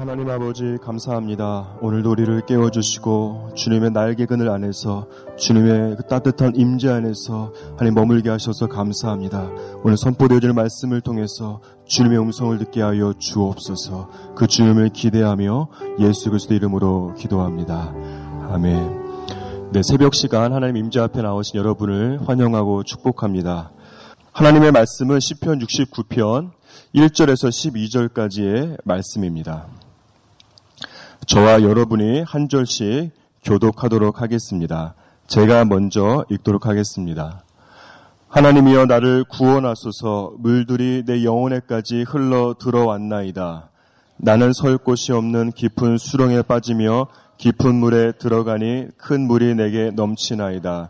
하나님 아버지 감사합니다. 오늘도 우리를 깨워주시고 주님의 날개 그늘 안에서 주님의 그 따뜻한 임재 안에서 하나님 머물게 하셔서 감사합니다. 오늘 선포되어질 말씀을 통해서 주님의 음성을 듣게 하여 주옵소서 그 주님을 기대하며 예수 그리스도 이름으로 기도합니다. 아멘. 네, 새벽 시간 하나님 임재 앞에 나오신 여러분을 환영하고 축복합니다. 하나님의 말씀은 시편 69편 1절에서 12절까지의 말씀입니다. 저와 여러분이 한 절씩 교독하도록 하겠습니다. 제가 먼저 읽도록 하겠습니다. 하나님이여 나를 구원하소서 물들이 내 영혼에까지 흘러 들어왔나이다. 나는 설 곳이 없는 깊은 수렁에 빠지며 깊은 물에 들어가니 큰 물이 내게 넘치나이다.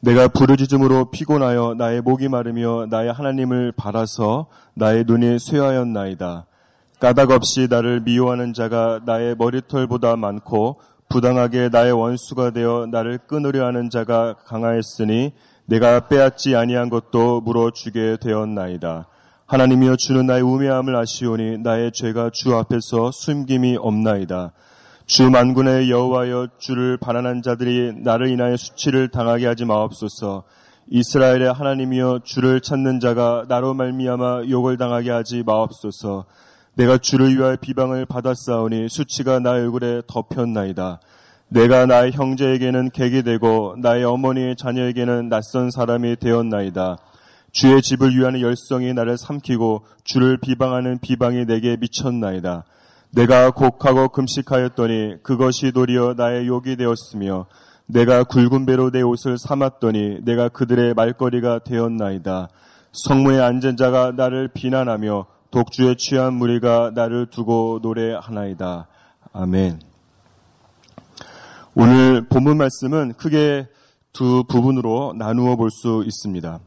내가 부르짖음으로 피곤하여 나의 목이 마르며 나의 하나님을 바라서 나의 눈이 쇠하였나이다. 까닭 없이 나를 미워하는 자가 나의 머리털보다 많고 부당하게 나의 원수가 되어 나를 끊으려 하는 자가 강하였으니 내가 빼앗지 아니한 것도 물어 주게 되었나이다. 하나님이여 주는 나의 우매함을 아시오니 나의 죄가 주 앞에서 숨김이 없나이다. 주 만군의 여호와여 주를 반환한 자들이 나를 인하여 수치를 당하게 하지 마옵소서. 이스라엘의 하나님이여 주를 찾는 자가 나로 말미암아 욕을 당하게 하지 마옵소서. 내가 주를 위하여 비방을 받았사오니 수치가 나의 얼굴에 덮였나이다. 내가 나의 형제에게는 객이 되고 나의 어머니의 자녀에게는 낯선 사람이 되었나이다. 주의 집을 위하는 열성이 나를 삼키고 주를 비방하는 비방이 내게 미쳤나이다. 내가 곡하고 금식하였더니 그것이 도리어 나의 욕이 되었으며 내가 굵은 배로 내 옷을 삼았더니 내가 그들의 말거리가 되었나이다. 성무에 앉은 자가 나를 비난하며 독주에 취한 무리가 나를 두고 노래하나이다. 아멘. 오늘 본문 말씀은 크게 두 부분으로 나누어 볼 수 있습니다.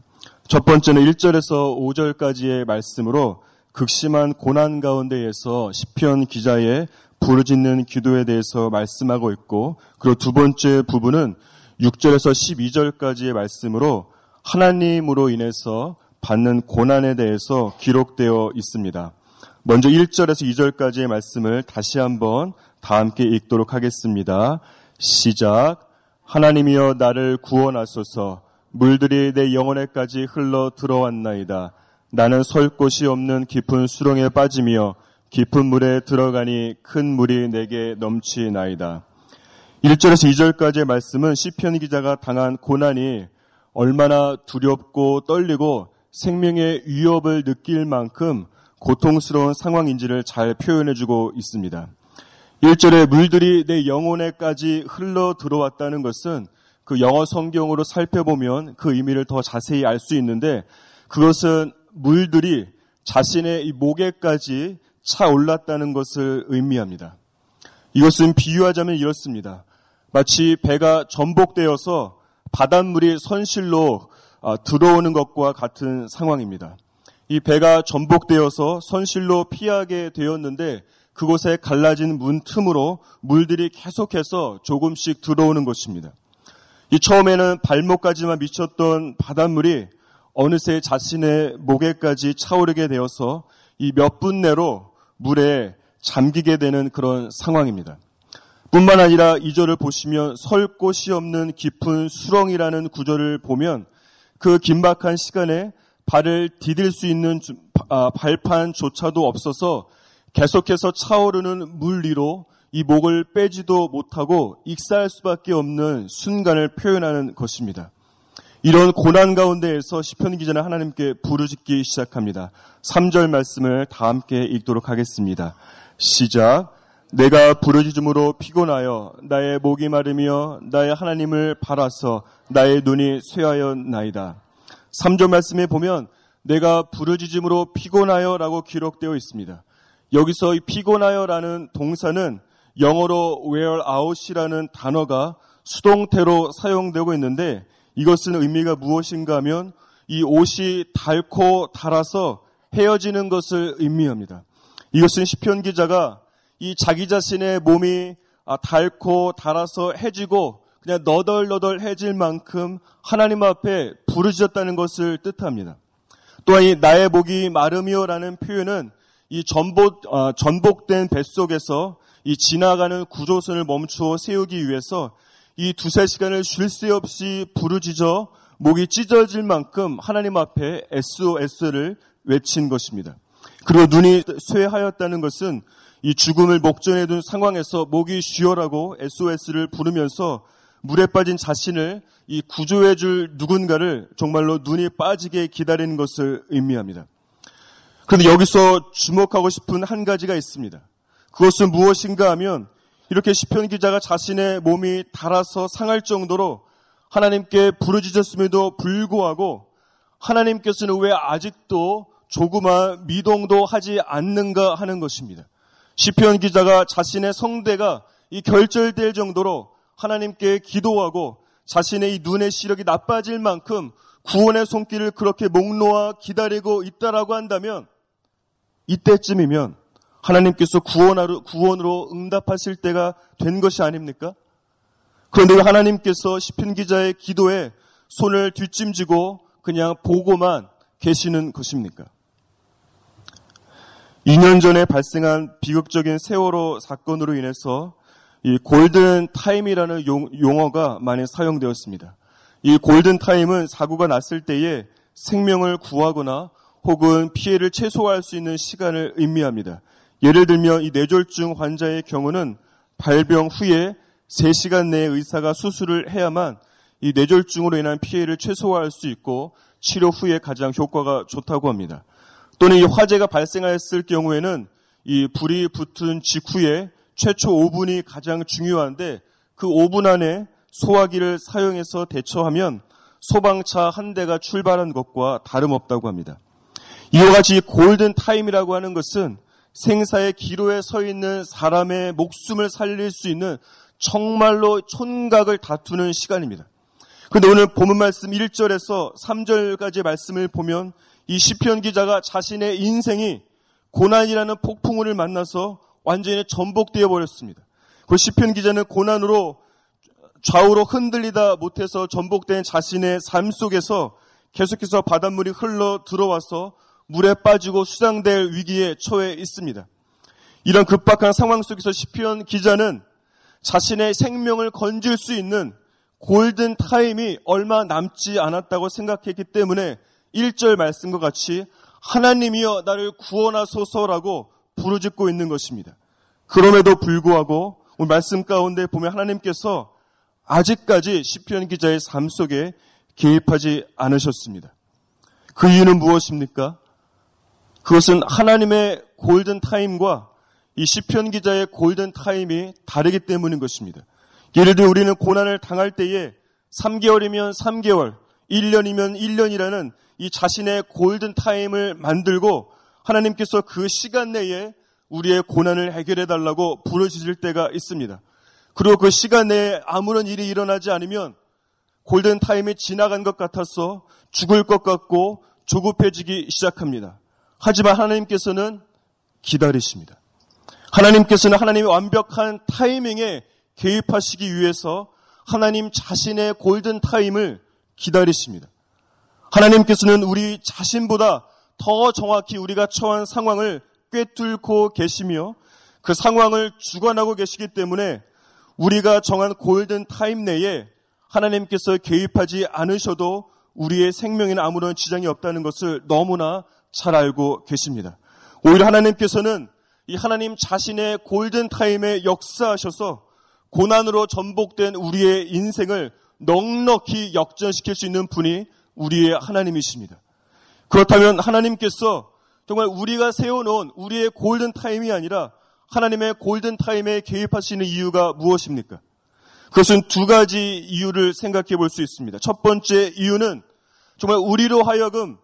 첫 번째는 1절에서 5절까지의 말씀으로 극심한 고난 가운데에서 시편 기자의 부르짖는 기도에 대해서 말씀하고 있고 그리고 두 번째 부분은 6절에서 12절까지의 말씀으로 하나님으로 인해서 받는 고난에 대해서 기록되어 있습니다. 먼저 1절에서 2절까지의 말씀을 다시 한번 다 함께 읽도록 하겠습니다. 시작. 하나님이여 나를 구원하소서 물들이 내 영혼에까지 흘러 들어왔나이다. 나는 설 곳이 없는 깊은 수렁에 빠지며 깊은 물에 들어가니 큰 물이 내게 넘치나이다. 1절에서 2절까지의 말씀은 시편 기자가 당한 고난이 얼마나 두렵고 떨리고 생명의 위협을 느낄 만큼 고통스러운 상황인지를 잘 표현해주고 있습니다. 1절에 물들이 내 영혼에까지 흘러 들어왔다는 것은 그 영어 성경으로 살펴보면 그 의미를 더 자세히 알 수 있는데 그것은 물들이 자신의 목에까지 차 올랐다는 것을 의미합니다. 이것은 비유하자면 이렇습니다. 마치 배가 전복되어서 바닷물이 선실로 아, 들어오는 것과 같은 상황입니다. 이 배가 전복되어서 선실로 피하게 되었는데 그곳에 갈라진 문 틈으로 물들이 계속해서 조금씩 들어오는 것입니다. 이 처음에는 발목까지만 미쳤던 바닷물이 어느새 자신의 목에까지 차오르게 되어서 이 몇 분 내로 물에 잠기게 되는 그런 상황입니다. 뿐만 아니라 이 절을 보시면 설 곳이 없는 깊은 수렁이라는 구절을 보면 그 긴박한 시간에 발을 디딜 수 있는 아, 발판조차도 없어서 계속해서 차오르는 물 위로 이 목을 빼지도 못하고 익사할 수밖에 없는 순간을 표현하는 것입니다. 이런 고난 가운데에서 시편 기자는 하나님께 부르짖기 시작합니다. 3절 말씀을 다 함께 읽도록 하겠습니다. 시작. 내가 부르짖음으로 피곤하여 나의 목이 마르며 나의 하나님을 바라서 나의 눈이 쇠하였나이다. 3절 말씀에 보면 내가 부르짖음으로 피곤하여라고 기록되어 있습니다. 여기서 이 피곤하여라는 동사는 영어로 wear out이라는 단어가 수동태로 사용되고 있는데 이것은 의미가 무엇인가 하면 이 옷이 닳고 닳아서 헤어지는 것을 의미합니다. 이것은 시편 기자가 이 자기 자신의 몸이 아, 닳고 닳아서 해지고 그냥 너덜너덜해질 만큼 하나님 앞에 부르짖었다는 것을 뜻합니다. 또한 이 나의 목이 마름이요라는 표현은 이 전복, 어, 전복된 뱃속에서 이 지나가는 구조선을 멈추어 세우기 위해서 이 두세 시간을 쉴 새 없이 부르짖어 목이 찢어질 만큼 하나님 앞에 SOS를 외친 것입니다. 그리고 눈이 쇠하였다는 것은 이 죽음을 목전에 둔 상황에서 목이 쉬어라고 SOS를 부르면서 물에 빠진 자신을 이 구조해 줄 누군가를 정말로 눈이 빠지게 기다리는 것을 의미합니다. 그런데 여기서 주목하고 싶은 한 가지가 있습니다. 그것은 무엇인가 하면 이렇게 시편 기자가 자신의 몸이 닳아서 상할 정도로 하나님께 부르짖었음에도 불구하고 하나님께서는 왜 아직도 조그만 미동도 하지 않는가 하는 것입니다. 시편 기자가 자신의 성대가 이 결절될 정도로 하나님께 기도하고 자신의 이 눈의 시력이 나빠질 만큼 구원의 손길을 그렇게 목 놓아 기다리고 있다라고 한다면 이때쯤이면 하나님께서 구원하러, 구원으로 응답하실 때가 된 것이 아닙니까? 그런데 하나님께서 시편 기자의 기도에 손을 뒷짐지고 그냥 보고만 계시는 것입니까? 2년 전에 발생한 비극적인 세월호 사건으로 인해서 이 골든 타임이라는 용 어가 많이 사용되었습니다. 이 골든 타임은 사고가 났을 때에 생명을 구하거나 혹은 피해를 최소화할 수 있는 시간을 의미합니다. 예를 들면 이 뇌졸중 환자의 경우는 발병 후에 3시간 내에 의사가 수술을 해야만 이 뇌졸중으로 인한 피해를 최소화할 수 있고 치료 후에 가장 효과가 좋다고 합니다. 또는 이 화재가 발생하였을 경우에는 이 불이 붙은 직후에 최초 5분이 가장 중요한데 그 5분 안에 소화기를 사용해서 대처하면 소방차 한 대가 출발한 것과 다름없다고 합니다. 이와 같이 골든 타임이라고 하는 것은 생사의 기로에 서 있는 사람의 목숨을 살릴 수 있는 정말로 촌각을 다투는 시간입니다. 그런데 오늘 본문 말씀 1절에서 3절까지 말씀을 보면 이 시편 기자가 자신의 인생이 고난이라는 폭풍우를 만나서 완전히 전복되어 버렸습니다. 그 시편 기자는 고난으로 좌우로 흔들리다 못해서 전복된 자신의 삶 속에서 계속해서 바닷물이 흘러 들어와서 물에 빠지고 수상될 위기에 처해 있습니다. 이런 급박한 상황 속에서 시편 기자는 자신의 생명을 건질 수 있는 골든 타임이 얼마 남지 않았다고 생각했기 때문에 1절 말씀과 같이 하나님이여 나를 구원하소서라고 부르짖고 있는 것입니다. 그럼에도 불구하고 오늘 말씀 가운데 보면 하나님께서 아직까지 시편 기자의 삶 속에 개입하지 않으셨습니다. 그 이유는 무엇입니까? 그것은 하나님의 골든 타임과 이 시편 기자의 골든 타임이 다르기 때문인 것입니다. 예를 들어 우리는 고난을 당할 때에 3개월이면 3개월, 1년이면 1년이라는 이 자신의 골든 타임을 만들고 하나님께서 그 시간 내에 우리의 고난을 해결해 달라고 부르짖을 때가 있습니다. 그리고 그 시간 내에 아무런 일이 일어나지 않으면 골든 타임이 지나간 것 같아서 죽을 것 같고 조급해지기 시작합니다. 하지만 하나님께서는 기다리십니다. 하나님께서는 하나님의 완벽한 타이밍에 개입하시기 위해서 하나님 자신의 골든 타임을 기다리십니다. 하나님께서는 우리 자신보다 더 정확히 우리가 처한 상황을 꿰뚫고 계시며 그 상황을 주관하고 계시기 때문에 우리가 정한 골든 타임 내에 하나님께서 개입하지 않으셔도 우리의 생명에는 아무런 지장이 없다는 것을 너무나 잘 알고 계십니다. 오히려 하나님께서는 이 하나님 자신의 골든 타임에 역사하셔서 고난으로 전복된 우리의 인생을 넉넉히 역전시킬 수 있는 분이 우리의 하나님이십니다. 그렇다면 하나님께서 정말 우리가 세워놓은 우리의 골든 타임이 아니라 하나님의 골든 타임에 개입하시는 이유가 무엇입니까? 그것은 두 가지 이유를 생각해 볼 수 있습니다. 첫 번째 이유는 정말 우리로 하여금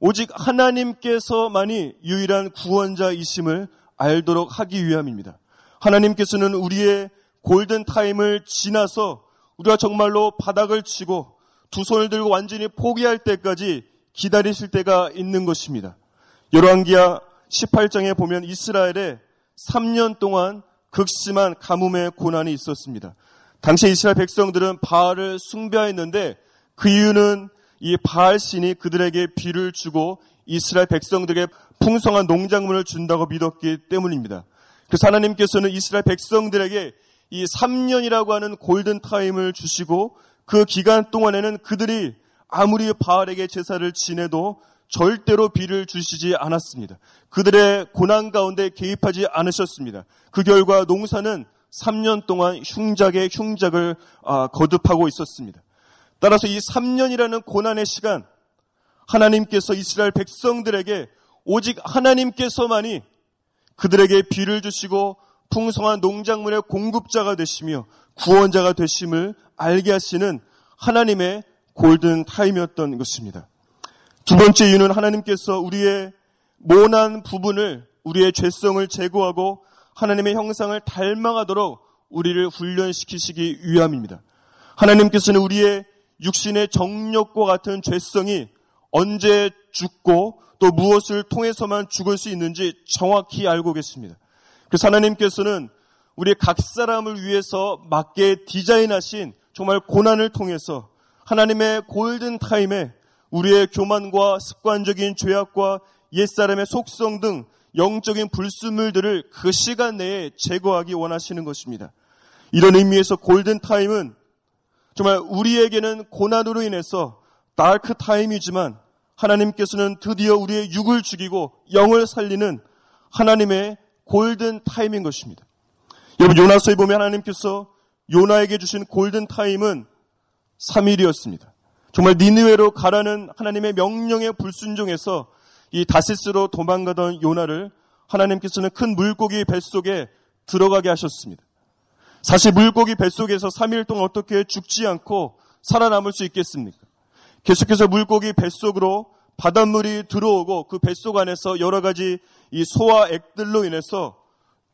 오직 하나님께서만이 유일한 구원자이심을 알도록 하기 위함입니다. 하나님께서는 우리의 골든 타임을 지나서 우리가 정말로 바닥을 치고 두 손을 들고 완전히 포기할 때까지 기다리실 때가 있는 것입니다. 열왕기야 18장에 보면 이스라엘에 3년 동안 극심한 가뭄의 고난이 있었습니다. 당시 이스라엘 백성들은 바알을 숭배했는데 그 이유는 이 바알 신이 그들에게 비를 주고 이스라엘 백성들에게 풍성한 농작물을 준다고 믿었기 때문입니다. 그래서 하나님께서는 이스라엘 백성들에게 이 3년이라고 하는 골든 타임을 주시고 그 기간 동안에는 그들이 아무리 바알에게 제사를 지내도 절대로 비를 주시지 않았습니다. 그들의 고난 가운데 개입하지 않으셨습니다. 그 결과 농사는 3년 동안 흉작의 흉작을 아, 거듭하고 있었습니다. 따라서 이 3년이라는 고난의 시간, 하나님께서 이스라엘 백성들에게 오직 하나님께서만이 그들에게 비를 주시고 풍성한 농작물의 공급자가 되시며 구원자가 되심을 알게 하시는 하나님의 골든 타임이었던 것입니다. 두 번째 이유는 하나님께서 우리의 모난 부분을 우리의 죄성을 제거하고 하나님의 형상을 닮아가도록 우리를 훈련시키시기 위함입니다. 하나님께서는 우리의 육신의 정력과 같은 죄성이 언제 죽고 또 무엇을 통해서만 죽을 수 있는지 정확히 알고 계십니다. 그래서 하나님께서는 우리 각 사람을 위해서 맞게 디자인하신 정말 고난을 통해서 하나님의 골든 타임에 우리의 교만과 습관적인 죄악과 옛사람의 속성 등 영적인 불순물들을 그 시간 내에 제거하기 원하시는 것입니다. 이런 의미에서 골든 타임은 정말 우리에게는 고난으로 인해서 dark time이지만 하나님께서는 드디어 우리의 육을 죽이고 영을 살리는 하나님의 골든 타임인 것입니다. 여러분 요나서에 보면 하나님께서 요나에게 주신 골든 타임은 3일이었습니다. 정말 니느웨로 가라는 하나님의 명령에 불순종해서 이 다시스로 도망가던 요나를 하나님께서는 큰 물고기 뱃속에 들어가게 하셨습니다. 사실 물고기 뱃속에서 3일 동안 어떻게 죽지 않고 살아남을 수 있겠습니까? 계속해서 물고기 뱃속으로 바닷물이 들어오고 그 뱃속 안에서 여러 가지 이 소화 액들로 인해서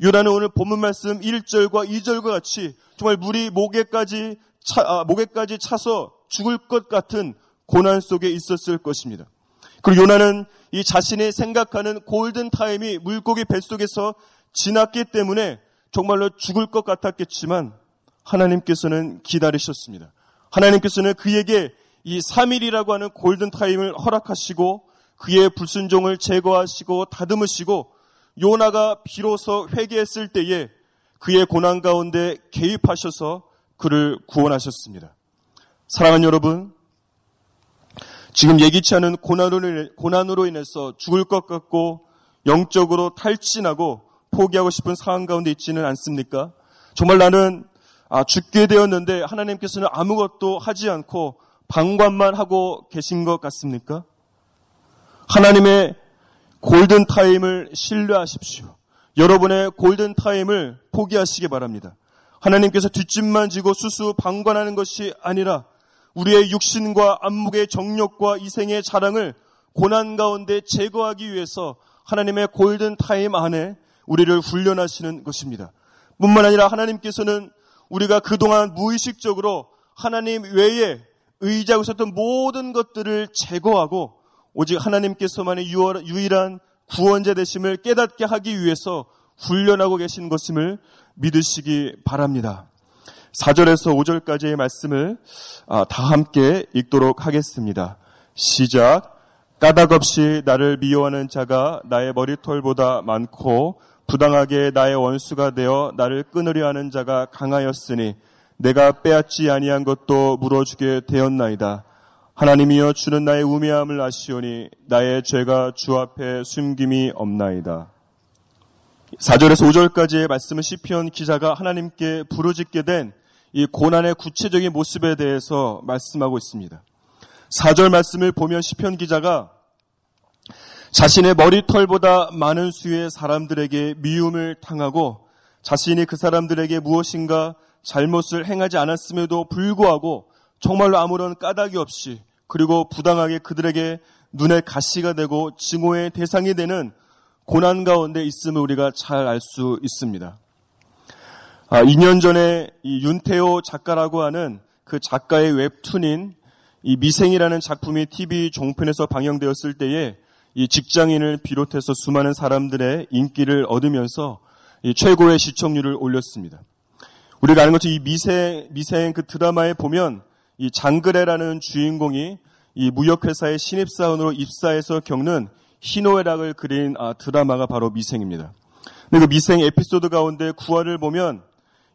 요나는 오늘 본문 말씀 1절과 2절과 같이 정말 물이 목에까지 차, 아, 목에까지 차서 죽을 것 같은 고난 속에 있었을 것입니다. 그리고 요나는 이 자신이 생각하는 골든 타임이 물고기 뱃속에서 지났기 때문에 정말로 죽을 것 같았겠지만 하나님께서는 기다리셨습니다. 하나님께서는 그에게 이 3일이라고 하는 골든 타임을 허락하시고 그의 불순종을 제거하시고 다듬으시고 요나가 비로소 회개했을 때에 그의 고난 가운데 개입하셔서 그를 구원하셨습니다. 사랑하는 여러분, 지금 예기치 않은 고난으로, 인해서 죽을 것 같고 영적으로 탈진하고 포기하고 싶은 상황 가운데 있지는 않습니까? 정말 나는 아, 죽게 되었는데 하나님께서는 아무것도 하지 않고 방관만 하고 계신 것 같습니까? 하나님의 골든 타임을 신뢰하십시오. 여러분의 골든 타임을 포기하시기 바랍니다. 하나님께서 뒷짐만 지고 수수 방관하는 것이 아니라 우리의 육신과 안목의 정욕과 이생의 자랑을 고난 가운데 제거하기 위해서 하나님의 골든 타임 안에 우리를 훈련하시는 것입니다. 뿐만 아니라 하나님께서는 우리가 그동안 무의식적으로 하나님 외에 의지하고 있었던 모든 것들을 제거하고 오직 하나님께서만의 유일한 구원자 되심을 깨닫게 하기 위해서 훈련하고 계신 것임을 믿으시기 바랍니다. 4절에서 5절까지의 말씀을 아, 다 함께 읽도록 하겠습니다. 시작. 까닭 없이 나를 미워하는 자가 나의 머리털보다 많고 부당하게 나의 원수가 되어 나를 끊으려 하는 자가 강하였으니 내가 빼앗지 아니한 것도 물어주게 되었나이다. 하나님이여 주는 나의 우매함을 아시오니 나의 죄가 주 앞에 숨김이 없나이다. 4절에서 5절까지의 말씀은 시편 기자가 하나님께 부르짖게 된 이 고난의 구체적인 모습에 대해서 말씀하고 있습니다. 4절 말씀을 보면 시편 기자가 자신의 머리털보다 많은 수의 사람들에게 미움을 당하고 자신이 그 사람들에게 무엇인가 잘못을 행하지 않았음에도 불구하고 정말로 아무런 까닭이 없이 그리고 부당하게 그들에게 눈에 가시가 되고 증오의 대상이 되는 고난 가운데 있음을 우리가 잘 알 수 있습니다. 아, 2년 전에 이 윤태호 작가라고 하는 그 작가의 웹툰인 이 미생이라는 작품이 TV 종편에서 방영되었을 때에 이 직장인을 비롯해서 수많은 사람들의 인기를 얻으면서 최고의 시청률을 올렸습니다. 우리가 아는 것처럼 이 미생, 미생 그 드라마에 보면 이 장그래라는 주인공이 이 무역회사의 신입사원으로 입사해서 겪는 희노애락을 그린 아, 드라마가 바로 미생입니다. 근데 그 미생 에피소드 가운데 구화를 보면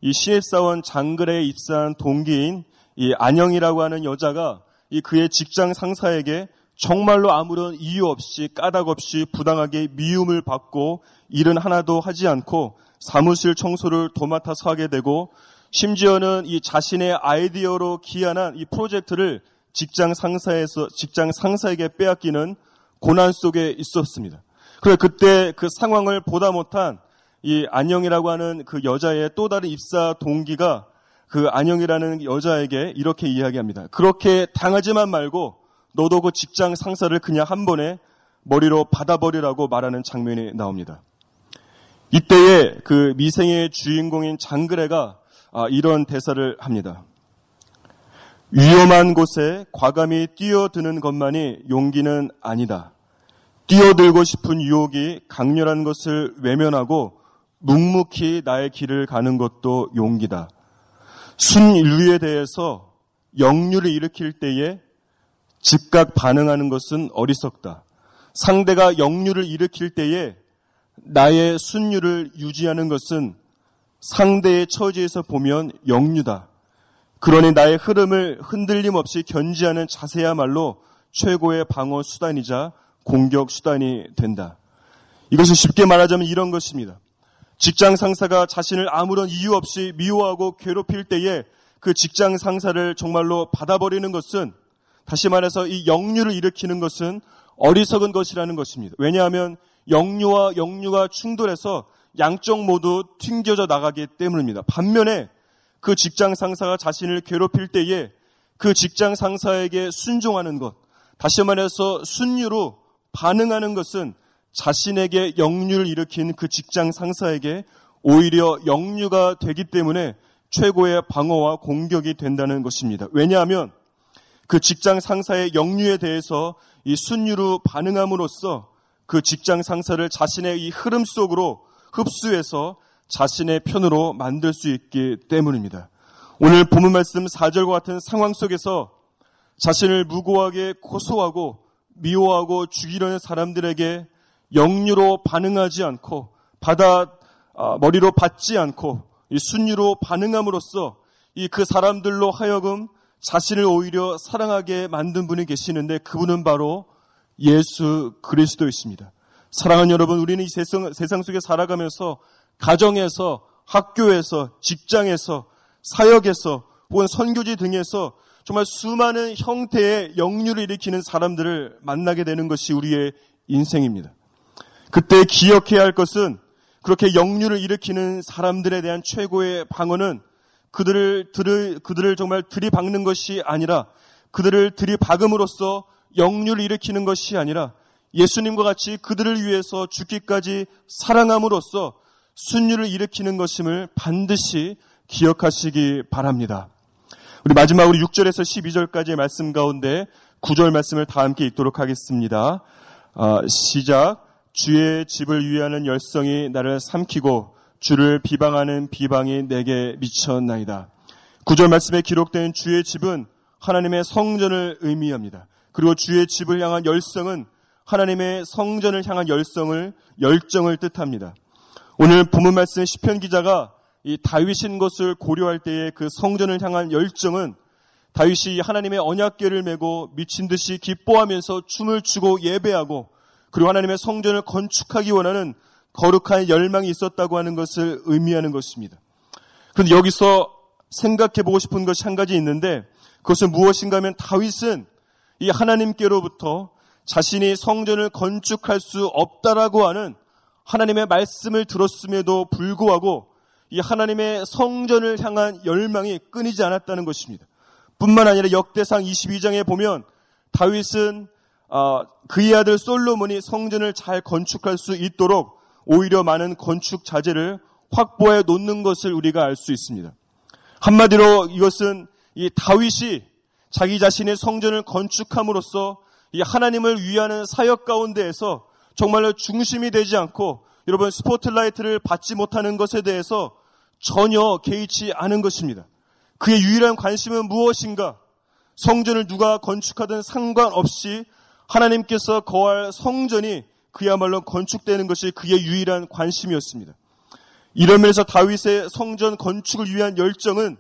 이 신입사원 장글에 입사한 동기인 이 안영이라고 하는 여자가 이 그의 직장 상사에게 정말로 아무런 이유 없이 까닭 없이 부당하게 미움을 받고 일은 하나도 하지 않고 사무실 청소를 도맡아서 하게 되고 심지어는 이 자신의 아이디어로 기한한 이 프로젝트를 직장 상사에서 직장 상사에게 빼앗기는 고난 속에 있었습니다. 그래 그때 그 상황을 보다 못한 이 안영이라고 하는 그 여자의 또 다른 입사 동기가 그 안영이라는 여자에게 이렇게 이야기합니다. 그렇게 당하지만 말고 너도 그 직장 상사를 그냥 한 번에 머리로 받아버리라고 말하는 장면이 나옵니다. 이때에 그 미생의 주인공인 장그래가 아, 이런 대사를 합니다. 위험한 곳에 과감히 뛰어드는 것만이 용기는 아니다. 뛰어들고 싶은 유혹이 강렬한 것을 외면하고 묵묵히 나의 길을 가는 것도 용기다. 순인류에 대해서 역류를 일으킬 때에 즉각 반응하는 것은 어리석다. 상대가 역류를 일으킬 때에 나의 순류를 유지하는 것은 상대의 처지에서 보면 역류다. 그러니 나의 흐름을 흔들림 없이 견지하는 자세야말로 최고의 방어 수단이자 공격 수단이 된다. 이것은 쉽게 말하자면 이런 것입니다. 직장 상사가 자신을 아무런 이유 없이 미워하고 괴롭힐 때에 그 직장 상사를 정말로 받아버리는 것은 다시 말해서 이 역류를 일으키는 것은 어리석은 것이라는 것입니다. 왜냐하면 역류와 역류가 충돌해서 양쪽 모두 튕겨져 나가기 때문입니다. 반면에 그 직장 상사가 자신을 괴롭힐 때에 그 직장 상사에게 순종하는 것, 다시 말해서 순유로 반응하는 것은 자신에게 역류를 일으킨 그 직장 상사에게 오히려 역류가 되기 때문에 최고의 방어와 공격이 된다는 것입니다. 왜냐하면 그 직장 상사의 역류에 대해서 이 순유로 반응함으로써 그 직장 상사를 자신의 이 흐름 속으로 흡수해서 자신의 편으로 만들 수 있기 때문입니다. 오늘 본문 말씀 4절과 같은 상황 속에서 자신을 무고하게 고소하고 미워하고 죽이려는 사람들에게 영유로 반응하지 않고 받아 아, 머리로 받지 않고 순유로 반응함으로써 이 그 사람들로 하여금 자신을 오히려 사랑하게 만든 분이 계시는데 그분은 바로 예수 그리스도이십니다. 사랑하는 여러분, 우리는 이 세상, 세상 속에 살아가면서 가정에서, 학교에서, 직장에서, 사역에서, 혹은 선교지 등에서 정말 수많은 형태의 영류를 일으키는 사람들을 만나게 되는 것이 우리의 인생입니다. 그때 기억해야 할 것은 그렇게 영류를 일으키는 사람들에 대한 최고의 방어는 그들을 들을 그들을 정말 들이박는 것이 아니라 그들을 들이박음으로써 영류를 일으키는 것이 아니라 예수님과 같이 그들을 위해서 죽기까지 사랑함으로써 순유를 일으키는 것임을 반드시 기억하시기 바랍니다. 우리 마지막으로 6절에서 12절까지의 말씀 가운데 9절 말씀을 다 함께 읽도록 하겠습니다. 아, 시작. 주의 집을 위하는 열성이 나를 삼키고 주를 비방하는 비방이 내게 미쳤나이다. 9절 말씀에 기록된 주의 집은 하나님의 성전을 의미합니다. 그리고 주의 집을 향한 열성은 하나님의 성전을 향한 열성을 열정을 뜻합니다. 오늘 본문 말씀 시편 기자가 이 다윗인 것을 고려할 때의 그 성전을 향한 열정은 다윗이 하나님의 언약궤를 메고 미친 듯이 기뻐하면서 춤을 추고 예배하고 그리고 하나님의 성전을 건축하기 원하는 거룩한 열망이 있었다고 하는 것을 의미하는 것입니다. 그런데 여기서 생각해 보고 싶은 것이 한 가지 있는데 그것은 무엇인가 하면 다윗은 이 하나님께로부터 자신이 성전을 건축할 수 없다라고 하는 하나님의 말씀을 들었음에도 불구하고 이 하나님의 성전을 향한 열망이 끊이지 않았다는 것입니다. 뿐만 아니라 역대상 22장에 보면 다윗은 아, 그의 아들 솔로몬이 성전을 잘 건축할 수 있도록 오히려 많은 건축 자재를 확보해 놓는 것을 우리가 알 수 있습니다. 한마디로 이것은 이 다윗이 자기 자신의 성전을 건축함으로써 이 하나님을 위하는 사역 가운데에서 정말로 중심이 되지 않고 여러분 스포트라이트를 받지 못하는 것에 대해서 전혀 개의치 않은 것입니다. 그의 유일한 관심은 무엇인가? 성전을 누가 건축하든 상관없이 하나님께서 거할 성전이 그야말로 건축되는 것이 그의 유일한 관심이었습니다. 이런 면에서 다윗의 성전 건축을 위한 열정은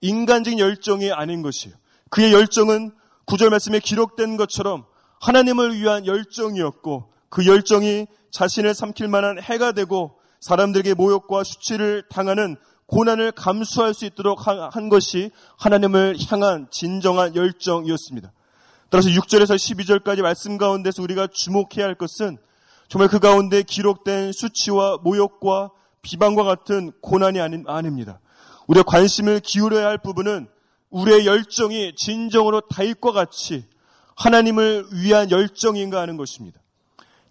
인간적인 열정이 아닌 것이에요. 그의 열정은 구절 말씀에 기록된 것처럼 하나님을 위한 열정이었고 그 열정이 자신을 삼킬 만한 해가 되고 사람들에게 모욕과 수치를 당하는 고난을 감수할 수 있도록 한 것이 하나님을 향한 진정한 열정이었습니다. 따라서 6절에서 12절까지 말씀 가운데서 우리가 주목해야 할 것은 정말 그 가운데 기록된 수치와 모욕과 비방과 같은 고난이 아닙니다. 우리가 관심을 기울여야 할 부분은 우리의 열정이 진정으로 다윗과 같이 하나님을 위한 열정인가 하는 것입니다.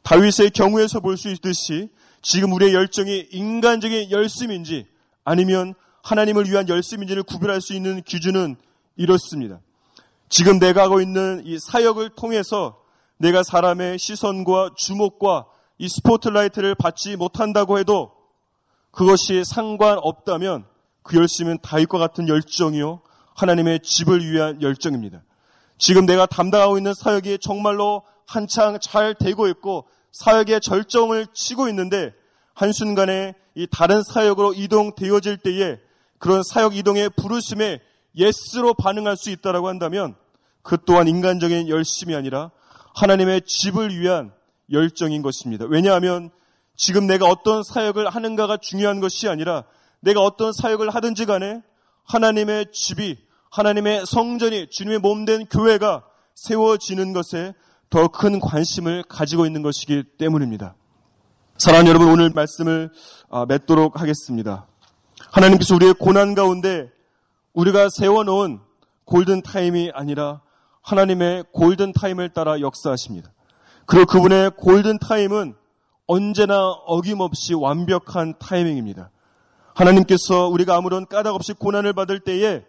다윗의 경우에서 볼 수 있듯이 지금 우리의 열정이 인간적인 열심인지 아니면 하나님을 위한 열심인지를 구별할 수 있는 기준은 이렇습니다. 지금 내가 하고 있는 이 사역을 통해서 내가 사람의 시선과 주목과 이 스포트라이트를 받지 못한다고 해도 그것이 상관없다면 그 열심은 다윗과 같은 열정이요. 하나님의 집을 위한 열정입니다. 지금 내가 담당하고 있는 사역이 정말로 한창 잘 되고 있고 사역의 절정을 치고 있는데 한순간에 이 다른 사역으로 이동되어질 때에 그런 사역 이동의 부르심에 예스로 반응할 수 있다라고 한다면 그 또한 인간적인 열심이 아니라 하나님의 집을 위한 열정인 것입니다. 왜냐하면 지금 내가 어떤 사역을 하는가가 중요한 것이 아니라 내가 어떤 사역을 하든지 간에 하나님의 집이 하나님의 성전이 주님의 몸 된 교회가 세워지는 것에 더 큰 관심을 가지고 있는 것이기 때문입니다. 사랑하는 여러분 오늘 말씀을 아, 맺도록 하겠습니다. 하나님께서 우리의 고난 가운데 우리가 세워놓은 골든 타임이 아니라 하나님의 골든 타임을 따라 역사하십니다. 그리고 그분의 골든 타임은 언제나 어김없이 완벽한 타이밍입니다. 하나님께서 우리가 아무런 까닭 없이 고난을 받을 때에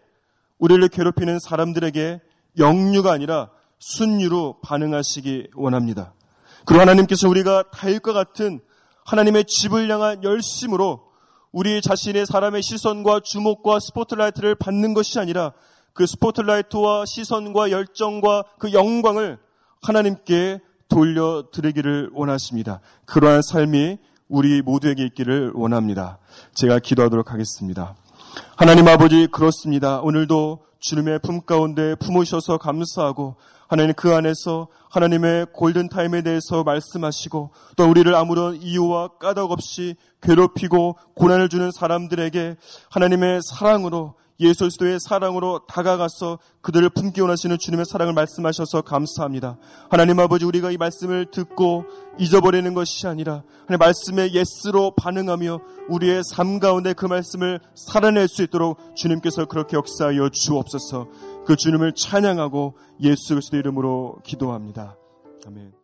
우리를 괴롭히는 사람들에게 역류가 아니라 순류로 반응하시기 원합니다. 그리고 하나님께서 우리가 다윗과 같은 하나님의 집을 향한 열심으로 우리 자신의 사람의 시선과 주목과 스포트라이트를 받는 것이 아니라 그 스포트라이트와 시선과 열정과 그 영광을 하나님께 돌려드리기를 원하십니다. 그러한 삶이 우리 모두에게 있기를 원합니다. 제가 기도하도록 하겠습니다. 하나님 아버지 그렇습니다. 오늘도 주님의 품 가운데 품으셔서 감사하고 하나님 그 안에서 하나님의 골든타임에 대해서 말씀하시고 또 우리를 아무런 이유와 까닭 없이 괴롭히고 고난을 주는 사람들에게 하나님의 사랑으로 예수 그리스도의 사랑으로 다가가서 그들을 품기 원하시는 주님의 사랑을 말씀하셔서 감사합니다. 하나님 아버지 우리가 이 말씀을 듣고 잊어버리는 것이 아니라 하나님 말씀에 예스로 반응하며 우리의 삶 가운데 그 말씀을 살아낼 수 있도록 주님께서 그렇게 역사하여 주옵소서. 그 주님을 찬양하고 예수 그리스도 이름으로 기도합니다. 아멘.